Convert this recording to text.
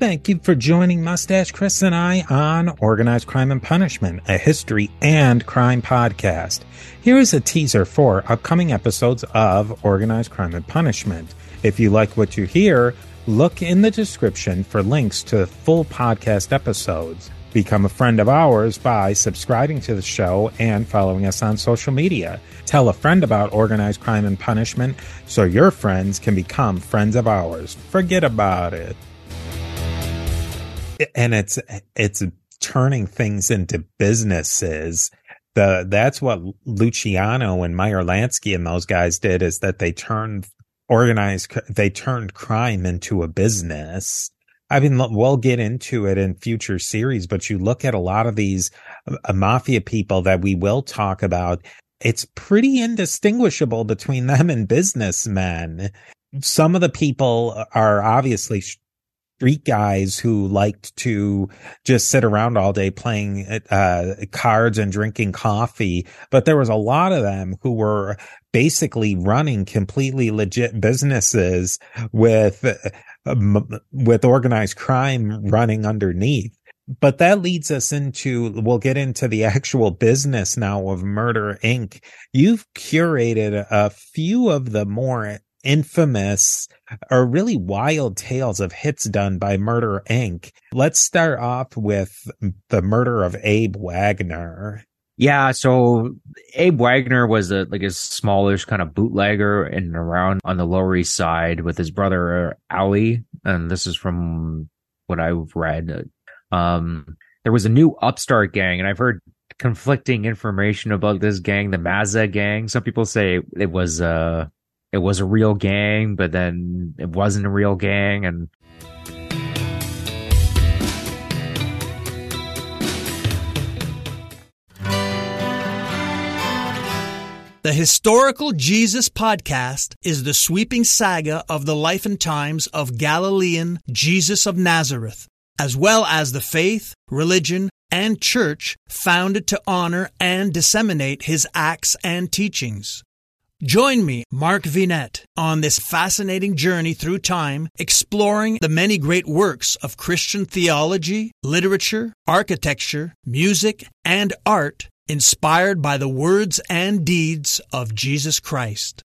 Thank you for joining Mustache Chris and I on Organized Crime and Punishment, a history and crime podcast. Here is a teaser for upcoming episodes of Organized Crime and Punishment. If you like what you hear, look in the description for links to full podcast episodes. Become a friend of ours by subscribing to the show and following us on social media. Tell a friend about organized crime and punishment so your friends can become friends of ours. Forget about it. And it's it's turning things into businesses. The that's what Luciano and Meyer Lansky and those guys did is that they turned organized they turned crime into a business I mean, we'll get into it in future series, but you look at a lot of these uh, mafia people that we will talk about. It's pretty indistinguishable between them and businessmen. Some of the people are obviously street guys who liked to just sit around all day playing uh, cards and drinking coffee. But there was a lot of them who were basically running completely legit businesses with with organized crime running underneath. But that leads us into, we'll get into the actual business now of Murder Inc. You've curated a few of the more infamous or really wild tales of hits done by Murder Inc. Let's start off with the murder of Abe Wagner. Yeah, so Abe Wagner was a like a smallish kind of bootlegger and around on the Lower East Side with his brother Ali, and this is from what I've read. Um, there was a new upstart gang, and I've heard conflicting information about this gang, the Mazza gang. Some people say it was uh it was a real gang, but then it wasn't a real gang, and The Historical Jesus Podcast is the sweeping saga of the life and times of Galilean Jesus of Nazareth, as well as the faith, religion, and church founded to honor and disseminate his acts and teachings. Join me, Mark Vinet, on this fascinating journey through time, exploring the many great works of Christian theology, literature, architecture, music, and art inspired by the words and deeds of Jesus Christ.